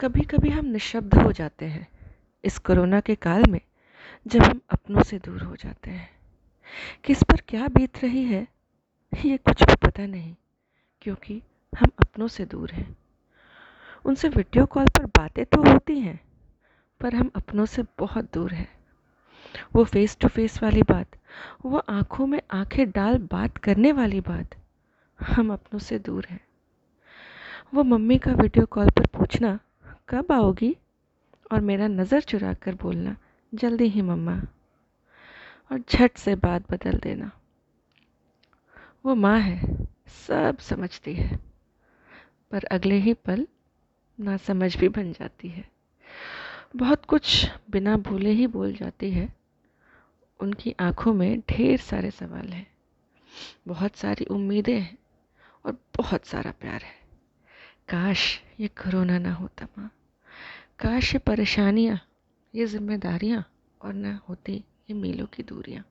कभी कभी हम निशब्द हो जाते हैं इस कोरोना के काल में, जब हम अपनों से दूर हो जाते हैं। किस पर क्या बीत रही है, ये कुछ भी पता नहीं, क्योंकि हम अपनों से दूर हैं। उनसे वीडियो कॉल पर बातें तो होती हैं, पर हम अपनों से बहुत दूर हैं। वो फेस टू फेस वाली बात, वो आँखों में आँखें डाल बात करने वाली बात, हम अपनों से दूर हैं। वो मम्मी का वीडियो कॉल पर पूछना कब आओगी? और मेरा नज़र चुरा कर बोलना, जल्दी ही मम्मा। और झट से बात बदल देना। वो माँ है, सब समझती है। पर अगले ही पल ना समझ भी बन जाती है। बहुत कुछ बिना भूले ही बोल जाती है। उनकी आँखों में ढेर सारे सवाल हैं। बहुत सारी उम्मीदें हैं और बहुत सारा प्यार है। काश ये कोरोना ना होता, माँ। काश ये परेशानियाँ ये जिम्मेदारियाँ और न होती ये मीलों की दूरियाँ।